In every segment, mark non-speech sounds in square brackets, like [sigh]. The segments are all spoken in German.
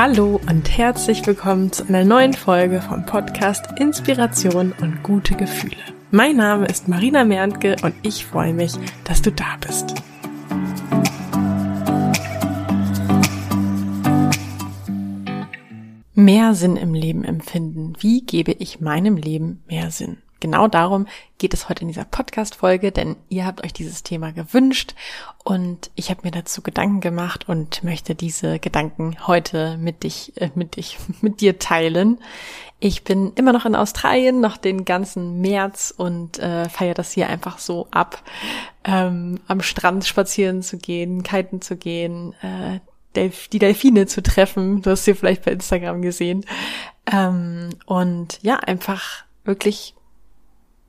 Hallo und herzlich willkommen zu einer neuen Folge vom Podcast Inspiration und gute Gefühle. Mein Name ist Marina Merntke und ich freue mich, dass du da bist. Mehr Sinn im Leben empfinden. Wie gebe ich meinem Leben mehr Sinn? Genau darum geht es heute in dieser Podcast-Folge, denn ihr habt euch dieses Thema gewünscht und ich habe mir dazu Gedanken gemacht und möchte diese Gedanken heute mit dich, äh, mit dich, [laughs] mit dir teilen. Ich bin immer noch in Australien, noch den ganzen März und äh, feiere das hier einfach so ab, ähm, am Strand spazieren zu gehen, kiten zu gehen, äh, Delf die Delfine zu treffen. Du hast sie vielleicht bei Instagram gesehen. Ähm, und ja, einfach wirklich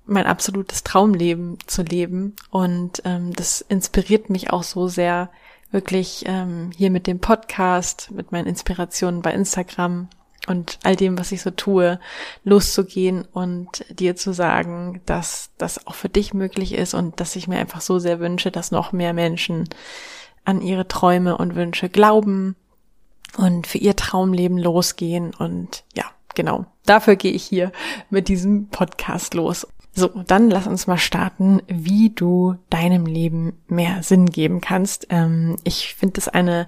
mein absolutes Traumleben zu leben. Und ähm, das inspiriert mich auch so sehr, wirklich ähm, hier mit dem Podcast, mit meinen Inspirationen bei Instagram und all dem, was ich so tue, loszugehen und dir zu sagen, dass das auch für dich möglich ist und dass ich mir einfach so sehr wünsche, dass noch mehr Menschen an ihre Träume und Wünsche glauben und für ihr Traumleben losgehen. Und ja, genau, dafür gehe ich hier mit diesem Podcast los. So, dann lass uns mal starten, wie du deinem Leben mehr Sinn geben kannst. Ähm, ich finde das eine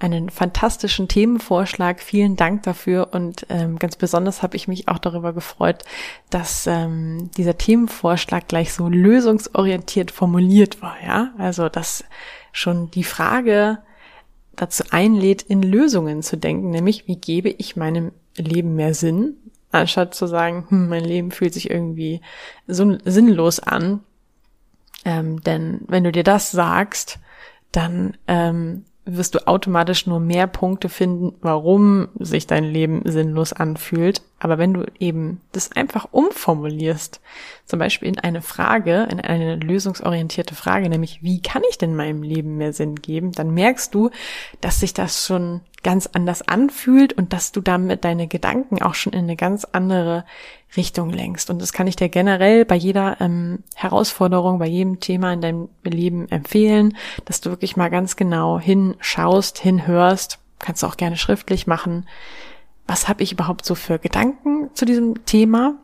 einen fantastischen Themenvorschlag. Vielen Dank dafür und ähm, ganz besonders habe ich mich auch darüber gefreut, dass ähm, dieser Themenvorschlag gleich so lösungsorientiert formuliert war. Ja, also dass schon die Frage dazu einlädt, in Lösungen zu denken, nämlich wie gebe ich meinem Leben mehr Sinn? Anstatt zu sagen, hm, mein Leben fühlt sich irgendwie so sinnlos an. Ähm, denn wenn du dir das sagst, dann ähm, wirst du automatisch nur mehr Punkte finden, warum sich dein Leben sinnlos anfühlt. Aber wenn du eben das einfach umformulierst, zum Beispiel in eine Frage, in eine lösungsorientierte Frage, nämlich wie kann ich denn meinem Leben mehr Sinn geben, dann merkst du, dass sich das schon ganz anders anfühlt und dass du damit deine Gedanken auch schon in eine ganz andere Richtung lenkst. Und das kann ich dir generell bei jeder ähm, Herausforderung, bei jedem Thema in deinem Leben empfehlen, dass du wirklich mal ganz genau hinschaust, hinhörst, kannst du auch gerne schriftlich machen. Was habe ich überhaupt so für Gedanken zu diesem Thema?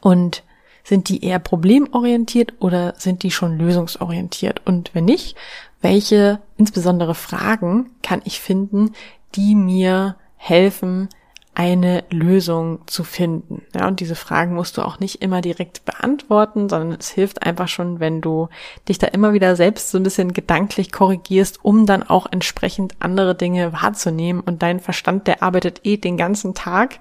Und sind die eher problemorientiert oder sind die schon lösungsorientiert? Und wenn nicht, welche insbesondere Fragen kann ich finden, die mir helfen, eine Lösung zu finden. Ja, und diese Fragen musst du auch nicht immer direkt beantworten, sondern es hilft einfach schon, wenn du dich da immer wieder selbst so ein bisschen gedanklich korrigierst, um dann auch entsprechend andere Dinge wahrzunehmen. Und dein Verstand, der arbeitet eh den ganzen Tag.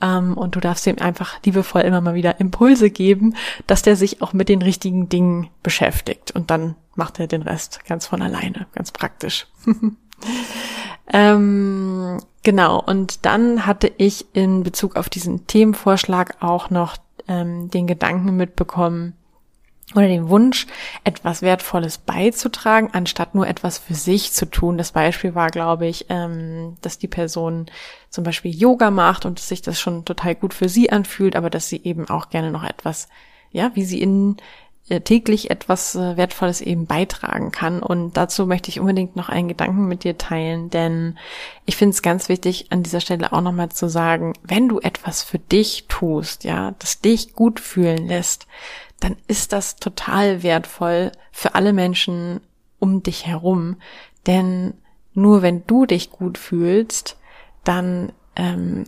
Ähm, und du darfst ihm einfach liebevoll immer mal wieder Impulse geben, dass der sich auch mit den richtigen Dingen beschäftigt. Und dann macht er den Rest ganz von alleine, ganz praktisch. [laughs] ähm, genau, und dann hatte ich in Bezug auf diesen Themenvorschlag auch noch ähm, den Gedanken mitbekommen, oder den Wunsch, etwas Wertvolles beizutragen, anstatt nur etwas für sich zu tun. Das Beispiel war, glaube ich, ähm, dass die Person zum Beispiel Yoga macht und sich das schon total gut für sie anfühlt, aber dass sie eben auch gerne noch etwas, ja, wie sie in täglich etwas äh, Wertvolles eben beitragen kann. Und dazu möchte ich unbedingt noch einen Gedanken mit dir teilen, denn ich finde es ganz wichtig, an dieser Stelle auch nochmal zu sagen, wenn du etwas für dich tust, ja, das dich gut fühlen lässt, dann ist das total wertvoll für alle Menschen um dich herum. Denn nur wenn du dich gut fühlst, dann, ähm,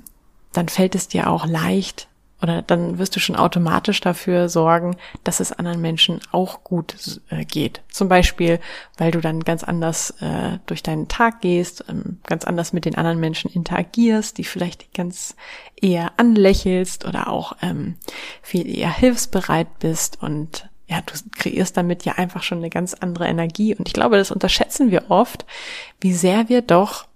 dann fällt es dir auch leicht, oder dann wirst du schon automatisch dafür sorgen, dass es anderen Menschen auch gut äh, geht. Zum Beispiel, weil du dann ganz anders äh, durch deinen Tag gehst, ähm, ganz anders mit den anderen Menschen interagierst, die vielleicht ganz eher anlächelst oder auch ähm, viel eher hilfsbereit bist und ja, du kreierst damit ja einfach schon eine ganz andere Energie. Und ich glaube, das unterschätzen wir oft, wie sehr wir doch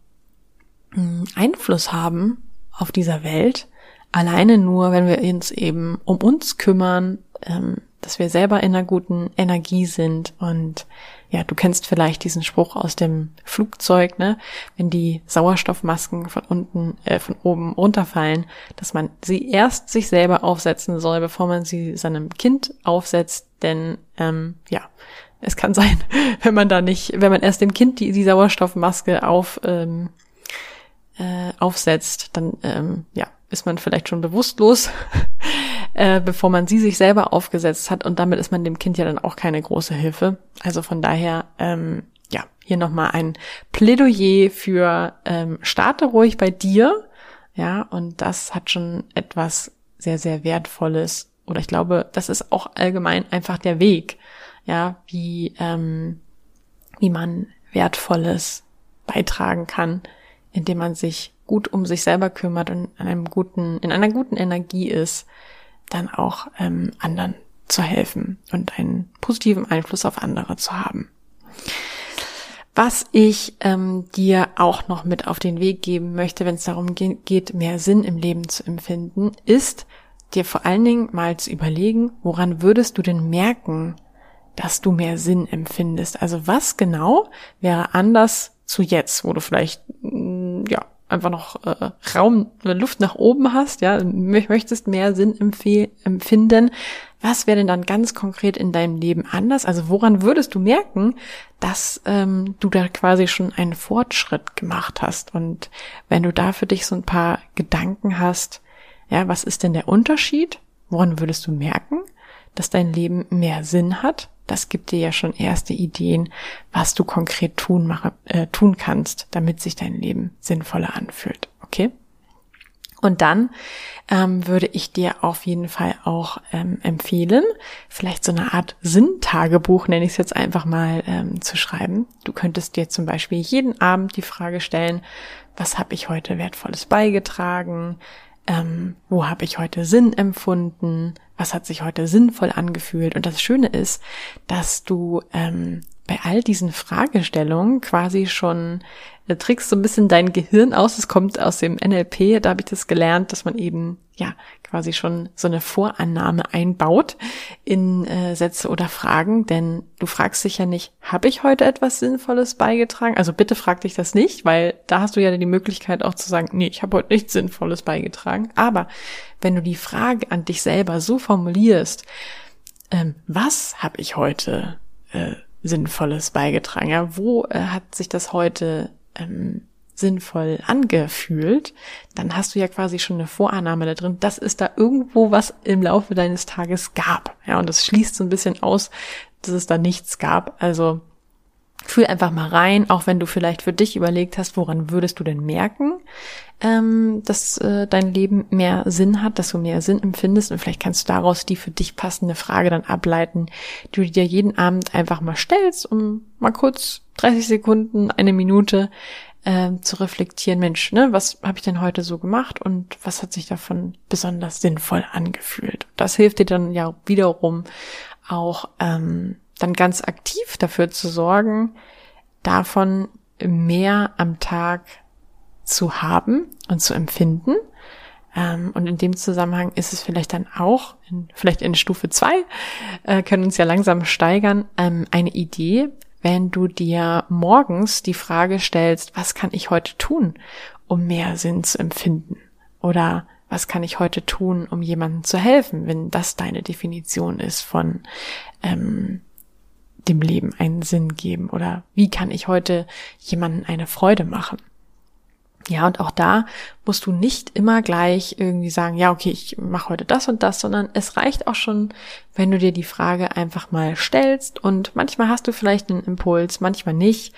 hm, Einfluss haben auf dieser Welt alleine nur, wenn wir uns eben um uns kümmern, ähm, dass wir selber in einer guten Energie sind und ja, du kennst vielleicht diesen Spruch aus dem Flugzeug, ne? Wenn die Sauerstoffmasken von unten, äh, von oben runterfallen, dass man sie erst sich selber aufsetzen soll, bevor man sie seinem Kind aufsetzt, denn ähm, ja, es kann sein, [laughs] wenn man da nicht, wenn man erst dem Kind die, die Sauerstoffmaske auf ähm, äh, aufsetzt, dann ähm, ja, ist man vielleicht schon bewusstlos, [laughs] äh, bevor man sie sich selber aufgesetzt hat und damit ist man dem Kind ja dann auch keine große Hilfe. Also von daher, ähm, ja, hier nochmal ein Plädoyer für ähm, starte ruhig bei dir, ja, und das hat schon etwas sehr, sehr Wertvolles. Oder ich glaube, das ist auch allgemein einfach der Weg, ja, wie, ähm, wie man Wertvolles beitragen kann, indem man sich gut um sich selber kümmert und in einem guten, in einer guten Energie ist, dann auch ähm, anderen zu helfen und einen positiven Einfluss auf andere zu haben. Was ich ähm, dir auch noch mit auf den Weg geben möchte, wenn es darum geht, mehr Sinn im Leben zu empfinden, ist dir vor allen Dingen mal zu überlegen, woran würdest du denn merken, dass du mehr Sinn empfindest? Also was genau wäre anders zu jetzt, wo du vielleicht mm, ja einfach noch äh, Raum, Luft nach oben hast, ja, möchtest mehr Sinn empfinden, was wäre denn dann ganz konkret in deinem Leben anders? Also woran würdest du merken, dass ähm, du da quasi schon einen Fortschritt gemacht hast? Und wenn du da für dich so ein paar Gedanken hast, ja, was ist denn der Unterschied? Woran würdest du merken, dass dein Leben mehr Sinn hat? Das gibt dir ja schon erste Ideen, was du konkret tun, mache, äh, tun kannst, damit sich dein Leben sinnvoller anfühlt. Okay? Und dann ähm, würde ich dir auf jeden Fall auch ähm, empfehlen, vielleicht so eine Art Sinntagebuch, nenne ich es jetzt einfach mal, ähm, zu schreiben. Du könntest dir zum Beispiel jeden Abend die Frage stellen, was habe ich heute Wertvolles beigetragen? Ähm, wo habe ich heute Sinn empfunden, was hat sich heute sinnvoll angefühlt. Und das Schöne ist, dass du ähm, bei all diesen Fragestellungen quasi schon äh, trickst so ein bisschen dein Gehirn aus. Es kommt aus dem NLP, da habe ich das gelernt, dass man eben ja quasi schon so eine Vorannahme einbaut in äh, Sätze oder Fragen, denn du fragst dich ja nicht, habe ich heute etwas Sinnvolles beigetragen? Also bitte frag dich das nicht, weil da hast du ja die Möglichkeit auch zu sagen, nee, ich habe heute nichts Sinnvolles beigetragen. Aber wenn du die Frage an dich selber so formulierst, ähm, was habe ich heute äh, Sinnvolles beigetragen? Ja, wo äh, hat sich das heute ähm, sinnvoll angefühlt, dann hast du ja quasi schon eine Vorannahme da drin, dass es da irgendwo was im Laufe deines Tages gab. Ja, und das schließt so ein bisschen aus, dass es da nichts gab. Also Fühl einfach mal rein, auch wenn du vielleicht für dich überlegt hast, woran würdest du denn merken, ähm, dass äh, dein Leben mehr Sinn hat, dass du mehr Sinn empfindest und vielleicht kannst du daraus die für dich passende Frage dann ableiten, die du dir jeden Abend einfach mal stellst, um mal kurz 30 Sekunden, eine Minute äh, zu reflektieren, Mensch, ne, was habe ich denn heute so gemacht und was hat sich davon besonders sinnvoll angefühlt? Das hilft dir dann ja wiederum auch ähm, dann ganz aktiv dafür zu sorgen, davon mehr am Tag zu haben und zu empfinden. Ähm, und in dem Zusammenhang ist es vielleicht dann auch, vielleicht in Stufe zwei äh, können uns ja langsam steigern, ähm, eine Idee, wenn du dir morgens die Frage stellst, was kann ich heute tun, um mehr Sinn zu empfinden? Oder was kann ich heute tun, um jemandem zu helfen, wenn das deine Definition ist von ähm, dem Leben einen Sinn geben oder wie kann ich heute jemanden eine Freude machen. Ja, und auch da musst du nicht immer gleich irgendwie sagen, ja, okay, ich mache heute das und das, sondern es reicht auch schon, wenn du dir die Frage einfach mal stellst und manchmal hast du vielleicht einen Impuls, manchmal nicht.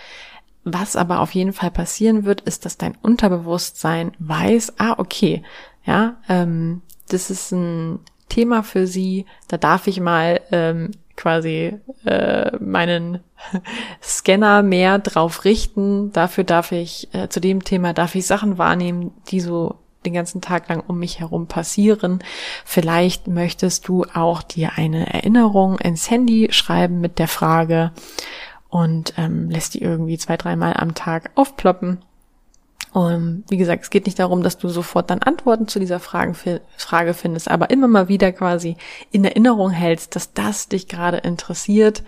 Was aber auf jeden Fall passieren wird, ist, dass dein Unterbewusstsein weiß, ah, okay, ja, ähm, das ist ein Thema für sie, da darf ich mal ähm, quasi äh, meinen [laughs] Scanner mehr drauf richten. Dafür darf ich, äh, zu dem Thema darf ich Sachen wahrnehmen, die so den ganzen Tag lang um mich herum passieren. Vielleicht möchtest du auch dir eine Erinnerung ins Handy schreiben mit der Frage und ähm, lässt die irgendwie zwei, dreimal am Tag aufploppen und wie gesagt, es geht nicht darum, dass du sofort dann Antworten zu dieser Frage, Frage findest, aber immer mal wieder quasi in Erinnerung hältst, dass das dich gerade interessiert,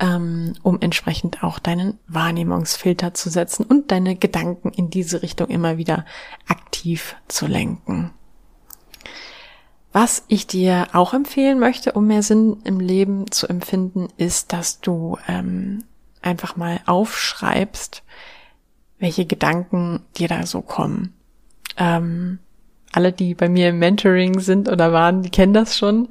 ähm, um entsprechend auch deinen Wahrnehmungsfilter zu setzen und deine Gedanken in diese Richtung immer wieder aktiv zu lenken. Was ich dir auch empfehlen möchte, um mehr Sinn im Leben zu empfinden, ist, dass du ähm, einfach mal aufschreibst, welche Gedanken dir da so kommen. Ähm, alle, die bei mir im Mentoring sind oder waren, die kennen das schon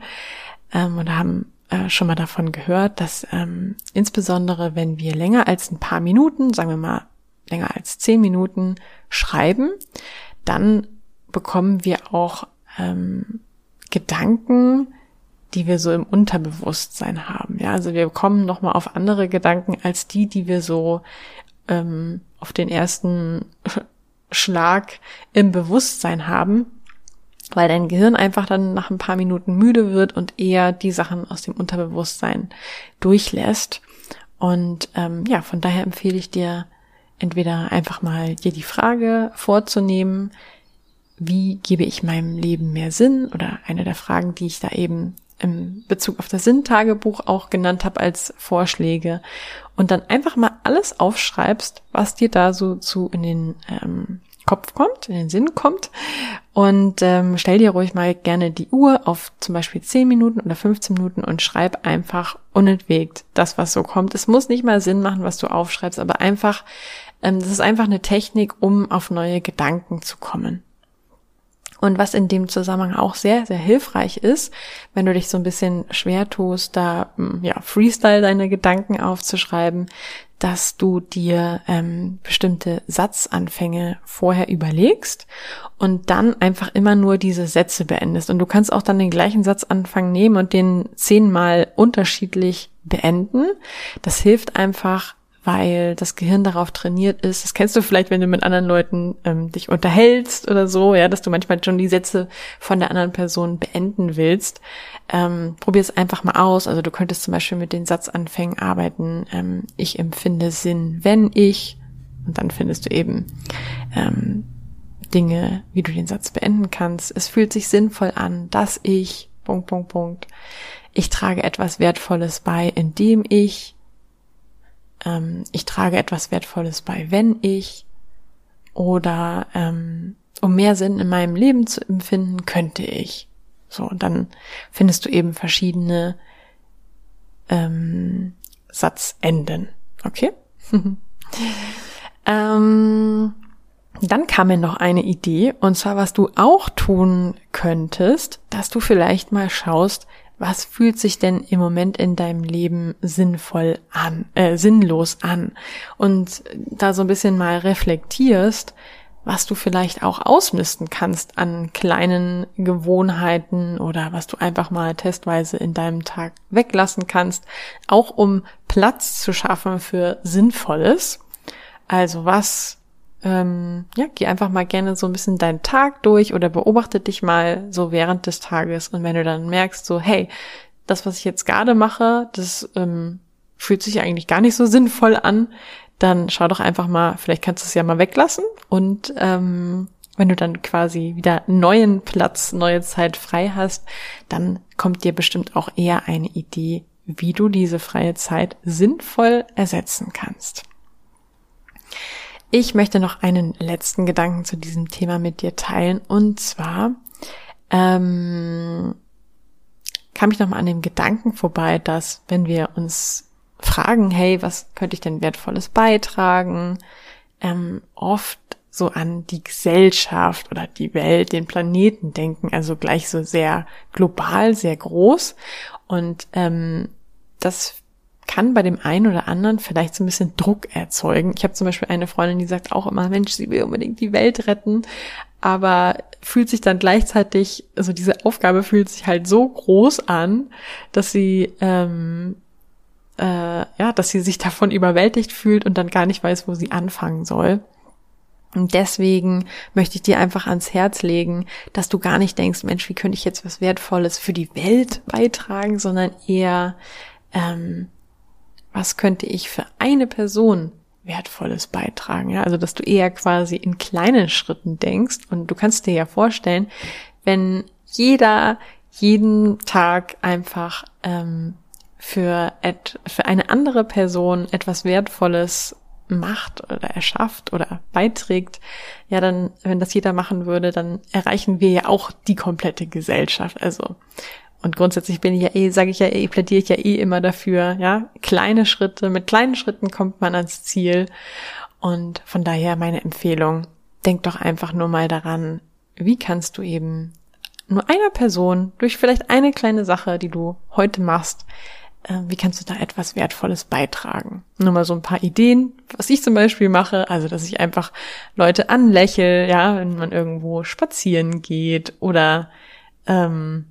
ähm, und haben äh, schon mal davon gehört, dass ähm, insbesondere wenn wir länger als ein paar Minuten, sagen wir mal länger als zehn Minuten schreiben, dann bekommen wir auch ähm, Gedanken, die wir so im Unterbewusstsein haben. Ja, also wir kommen noch mal auf andere Gedanken als die, die wir so ähm, auf den ersten [laughs] Schlag im Bewusstsein haben, weil dein Gehirn einfach dann nach ein paar Minuten müde wird und eher die Sachen aus dem Unterbewusstsein durchlässt. Und ähm, ja, von daher empfehle ich dir entweder einfach mal dir die Frage vorzunehmen, wie gebe ich meinem Leben mehr Sinn? Oder eine der Fragen, die ich da eben im Bezug auf das Sinntagebuch auch genannt habe als Vorschläge. Und dann einfach mal alles aufschreibst, was dir da so zu in den ähm, Kopf kommt, in den Sinn kommt. Und ähm, stell dir ruhig mal gerne die Uhr auf zum Beispiel 10 Minuten oder 15 Minuten und schreib einfach unentwegt das, was so kommt. Es muss nicht mal Sinn machen, was du aufschreibst, aber einfach, ähm, das ist einfach eine Technik, um auf neue Gedanken zu kommen. Und was in dem Zusammenhang auch sehr, sehr hilfreich ist, wenn du dich so ein bisschen schwer tust, da hm, ja, Freestyle deine Gedanken aufzuschreiben, dass du dir ähm, bestimmte Satzanfänge vorher überlegst und dann einfach immer nur diese Sätze beendest. Und du kannst auch dann den gleichen Satzanfang nehmen und den zehnmal unterschiedlich beenden. Das hilft einfach, weil das Gehirn darauf trainiert ist. Das kennst du vielleicht, wenn du mit anderen Leuten ähm, dich unterhältst oder so, ja, dass du manchmal schon die Sätze von der anderen Person beenden willst. Ähm, Probier es einfach mal aus. Also du könntest zum Beispiel mit den Satzanfängen arbeiten. Ähm, ich empfinde Sinn, wenn ich. Und dann findest du eben ähm, Dinge, wie du den Satz beenden kannst. Es fühlt sich sinnvoll an, dass ich. Punkt, Punkt, Punkt. Ich trage etwas Wertvolles bei, indem ich ähm, ich trage etwas Wertvolles bei, wenn ich oder ähm, um mehr Sinn in meinem Leben zu empfinden, könnte ich. So, dann findest du eben verschiedene ähm, Satzenden. Okay? [laughs] ähm, dann kam mir noch eine Idee, und zwar, was du auch tun könntest, dass du vielleicht mal schaust, was fühlt sich denn im Moment in deinem Leben sinnvoll an, äh, sinnlos an? Und da so ein bisschen mal reflektierst, was du vielleicht auch ausmisten kannst an kleinen Gewohnheiten oder was du einfach mal testweise in deinem Tag weglassen kannst, auch um Platz zu schaffen für Sinnvolles. Also was ähm, ja, geh einfach mal gerne so ein bisschen deinen Tag durch oder beobachte dich mal so während des Tages. Und wenn du dann merkst, so, hey, das, was ich jetzt gerade mache, das ähm, fühlt sich eigentlich gar nicht so sinnvoll an, dann schau doch einfach mal, vielleicht kannst du es ja mal weglassen und ähm, wenn du dann quasi wieder neuen Platz, neue Zeit frei hast, dann kommt dir bestimmt auch eher eine Idee, wie du diese freie Zeit sinnvoll ersetzen kannst. Ich möchte noch einen letzten Gedanken zu diesem Thema mit dir teilen. Und zwar ähm, kam ich nochmal an dem Gedanken vorbei, dass wenn wir uns fragen, hey, was könnte ich denn wertvolles beitragen, ähm, oft so an die Gesellschaft oder die Welt, den Planeten denken, also gleich so sehr global, sehr groß. Und ähm, das kann bei dem einen oder anderen vielleicht so ein bisschen Druck erzeugen. Ich habe zum Beispiel eine Freundin, die sagt auch immer, Mensch, sie will unbedingt die Welt retten, aber fühlt sich dann gleichzeitig, also diese Aufgabe fühlt sich halt so groß an, dass sie ähm, äh, ja, dass sie sich davon überwältigt fühlt und dann gar nicht weiß, wo sie anfangen soll. Und deswegen möchte ich dir einfach ans Herz legen, dass du gar nicht denkst, Mensch, wie könnte ich jetzt was Wertvolles für die Welt beitragen, sondern eher ähm, was könnte ich für eine Person Wertvolles beitragen. Ja? Also, dass du eher quasi in kleinen Schritten denkst und du kannst dir ja vorstellen, wenn jeder jeden Tag einfach ähm, für, et, für eine andere Person etwas Wertvolles macht oder erschafft oder beiträgt, ja, dann, wenn das jeder machen würde, dann erreichen wir ja auch die komplette Gesellschaft. Also und grundsätzlich bin ich ja eh, sage ich ja eh, plädiere ich ja eh immer dafür, ja, kleine Schritte, mit kleinen Schritten kommt man ans Ziel. Und von daher meine Empfehlung, denk doch einfach nur mal daran, wie kannst du eben nur einer Person durch vielleicht eine kleine Sache, die du heute machst, äh, wie kannst du da etwas Wertvolles beitragen? Nur mal so ein paar Ideen, was ich zum Beispiel mache, also dass ich einfach Leute anlächel, ja, wenn man irgendwo spazieren geht oder ähm,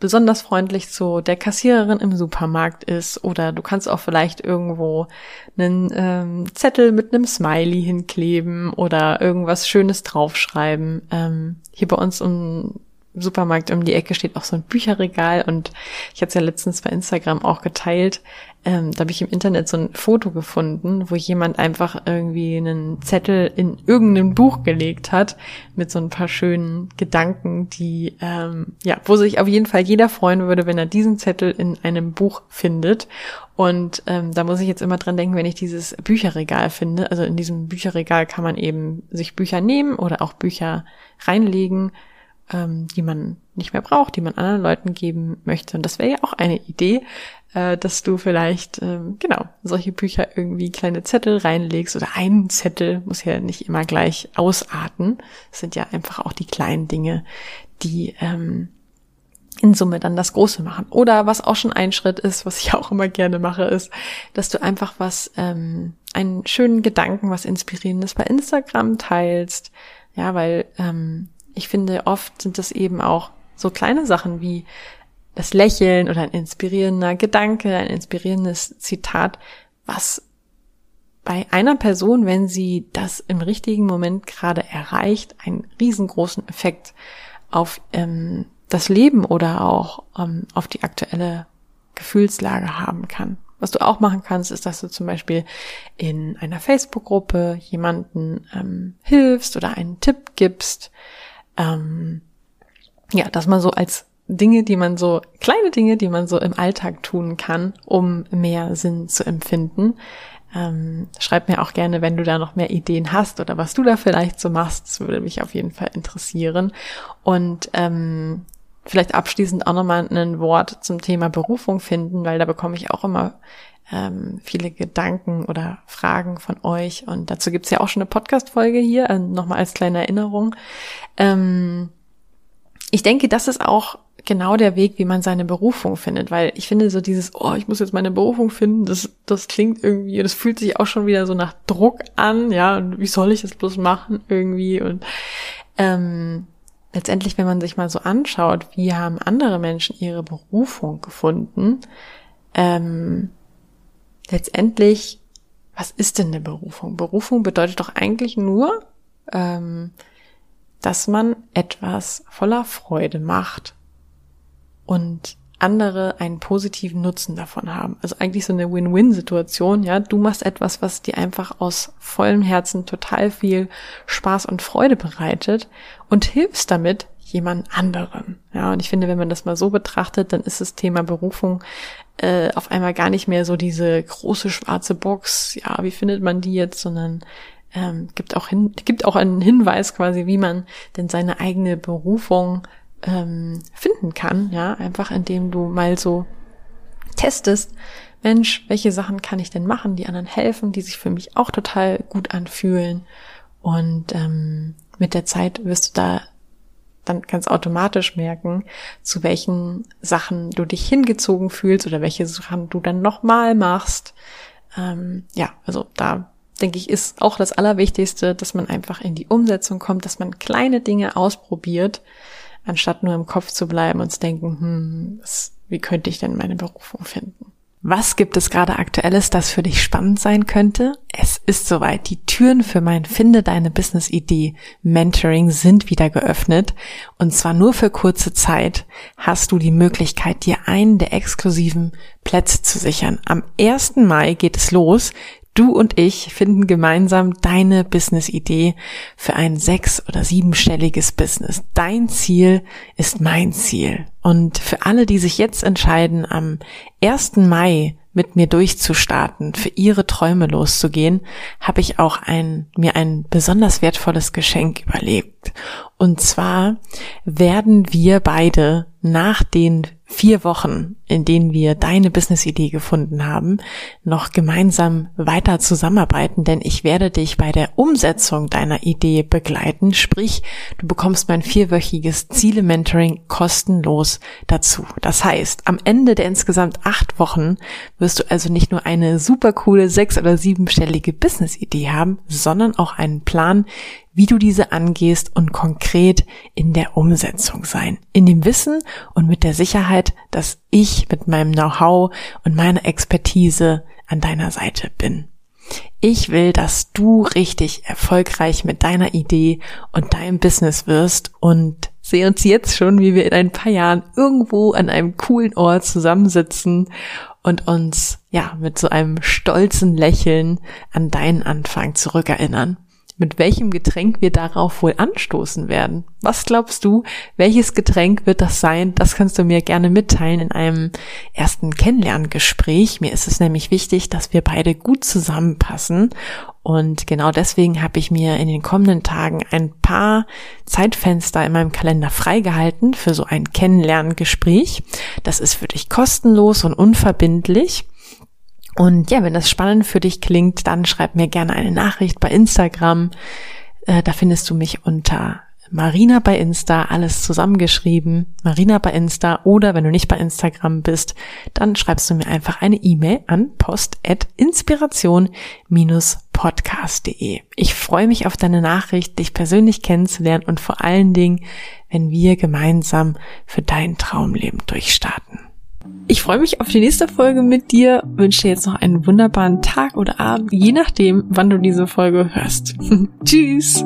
besonders freundlich zu der Kassiererin im Supermarkt ist oder du kannst auch vielleicht irgendwo einen ähm, Zettel mit einem Smiley hinkleben oder irgendwas Schönes draufschreiben. Ähm, hier bei uns um Supermarkt um die Ecke steht auch so ein Bücherregal und ich hatte es ja letztens bei Instagram auch geteilt. Ähm, da habe ich im Internet so ein Foto gefunden, wo jemand einfach irgendwie einen Zettel in irgendein Buch gelegt hat mit so ein paar schönen Gedanken, die ähm, ja, wo sich auf jeden Fall jeder freuen würde, wenn er diesen Zettel in einem Buch findet. Und ähm, da muss ich jetzt immer dran denken, wenn ich dieses Bücherregal finde. Also in diesem Bücherregal kann man eben sich Bücher nehmen oder auch Bücher reinlegen ähm, die man nicht mehr braucht, die man anderen Leuten geben möchte. Und das wäre ja auch eine Idee, äh, dass du vielleicht, ähm, genau, solche Bücher irgendwie kleine Zettel reinlegst oder einen Zettel, muss ja nicht immer gleich ausarten. Das sind ja einfach auch die kleinen Dinge, die ähm, in Summe dann das Große machen. Oder was auch schon ein Schritt ist, was ich [laughs] auch immer gerne mache, ist, dass du einfach was, ähm, einen schönen Gedanken, was Inspirierendes bei Instagram teilst. Ja, weil ähm, ich finde, oft sind das eben auch so kleine Sachen wie das Lächeln oder ein inspirierender Gedanke, ein inspirierendes Zitat, was bei einer Person, wenn sie das im richtigen Moment gerade erreicht, einen riesengroßen Effekt auf ähm, das Leben oder auch ähm, auf die aktuelle Gefühlslage haben kann. Was du auch machen kannst, ist, dass du zum Beispiel in einer Facebook-Gruppe jemanden ähm, hilfst oder einen Tipp gibst, ähm, ja, dass man so als Dinge, die man so, kleine Dinge, die man so im Alltag tun kann, um mehr Sinn zu empfinden. Ähm, schreib mir auch gerne, wenn du da noch mehr Ideen hast oder was du da vielleicht so machst. Das würde mich auf jeden Fall interessieren. Und ähm, vielleicht abschließend auch nochmal ein Wort zum Thema Berufung finden, weil da bekomme ich auch immer ähm, viele Gedanken oder Fragen von euch. Und dazu gibt's ja auch schon eine Podcast-Folge hier, äh, nochmal als kleine Erinnerung. Ähm, ich denke, das ist auch genau der Weg, wie man seine Berufung findet, weil ich finde so dieses, oh, ich muss jetzt meine Berufung finden, das, das klingt irgendwie, das fühlt sich auch schon wieder so nach Druck an, ja, und wie soll ich das bloß machen irgendwie und ähm, letztendlich, wenn man sich mal so anschaut, wie haben andere Menschen ihre Berufung gefunden, ähm, letztendlich, was ist denn eine Berufung? Berufung bedeutet doch eigentlich nur, ähm, dass man etwas voller Freude macht und andere einen positiven Nutzen davon haben. Also eigentlich so eine Win-Win-Situation, ja. Du machst etwas, was dir einfach aus vollem Herzen total viel Spaß und Freude bereitet und hilfst damit jemand anderen. Ja, und ich finde, wenn man das mal so betrachtet, dann ist das Thema Berufung äh, auf einmal gar nicht mehr so diese große schwarze Box, ja, wie findet man die jetzt, sondern ähm, gibt auch hin, gibt auch einen Hinweis quasi, wie man denn seine eigene Berufung ähm, finden kann, ja, einfach indem du mal so testest, Mensch, welche Sachen kann ich denn machen, die anderen helfen, die sich für mich auch total gut anfühlen und ähm, mit der Zeit wirst du da dann ganz automatisch merken, zu welchen Sachen du dich hingezogen fühlst oder welche Sachen du dann nochmal machst. Ähm, ja, also da denke ich, ist auch das Allerwichtigste, dass man einfach in die Umsetzung kommt, dass man kleine Dinge ausprobiert, anstatt nur im Kopf zu bleiben und zu denken, hm, was, wie könnte ich denn meine Berufung finden? Was gibt es gerade aktuelles, das für dich spannend sein könnte? Es ist soweit. Die Türen für mein Finde deine Business Idee Mentoring sind wieder geöffnet. Und zwar nur für kurze Zeit hast du die Möglichkeit, dir einen der exklusiven Plätze zu sichern. Am 1. Mai geht es los. Du und ich finden gemeinsam deine Business-Idee für ein sechs- oder siebenstelliges Business. Dein Ziel ist mein Ziel. Und für alle, die sich jetzt entscheiden, am 1. Mai mit mir durchzustarten, für ihre Träume loszugehen, habe ich auch ein, mir ein besonders wertvolles Geschenk überlegt. Und zwar werden wir beide nach den vier Wochen, in denen wir deine Business-Idee gefunden haben, noch gemeinsam weiter zusammenarbeiten, denn ich werde dich bei der Umsetzung deiner Idee begleiten. Sprich, du bekommst mein vierwöchiges Ziele-Mentoring kostenlos dazu. Das heißt, am Ende der insgesamt acht Wochen wirst du also nicht nur eine super coole sechs- oder siebenstellige Business-Idee haben, sondern auch einen Plan, wie du diese angehst und konkret in der Umsetzung sein. In dem Wissen und mit der Sicherheit, dass ich mit meinem Know-how und meiner Expertise an deiner Seite bin. Ich will, dass du richtig erfolgreich mit deiner Idee und deinem Business wirst und sehe uns jetzt schon, wie wir in ein paar Jahren irgendwo an einem coolen Ort zusammensitzen und uns, ja, mit so einem stolzen Lächeln an deinen Anfang zurückerinnern mit welchem Getränk wir darauf wohl anstoßen werden. Was glaubst du, welches Getränk wird das sein? Das kannst du mir gerne mitteilen in einem ersten Kennenlerngespräch. Mir ist es nämlich wichtig, dass wir beide gut zusammenpassen. Und genau deswegen habe ich mir in den kommenden Tagen ein paar Zeitfenster in meinem Kalender freigehalten für so ein Kennenlerngespräch. Das ist für dich kostenlos und unverbindlich. Und ja, wenn das spannend für dich klingt, dann schreib mir gerne eine Nachricht bei Instagram. Äh, da findest du mich unter Marina bei Insta, alles zusammengeschrieben, Marina bei Insta oder wenn du nicht bei Instagram bist, dann schreibst du mir einfach eine E-Mail an post@inspiration-podcast.de. Ich freue mich auf deine Nachricht, dich persönlich kennenzulernen und vor allen Dingen, wenn wir gemeinsam für dein Traumleben durchstarten. Ich freue mich auf die nächste Folge mit dir, wünsche dir jetzt noch einen wunderbaren Tag oder Abend, je nachdem, wann du diese Folge hörst. [laughs] Tschüss!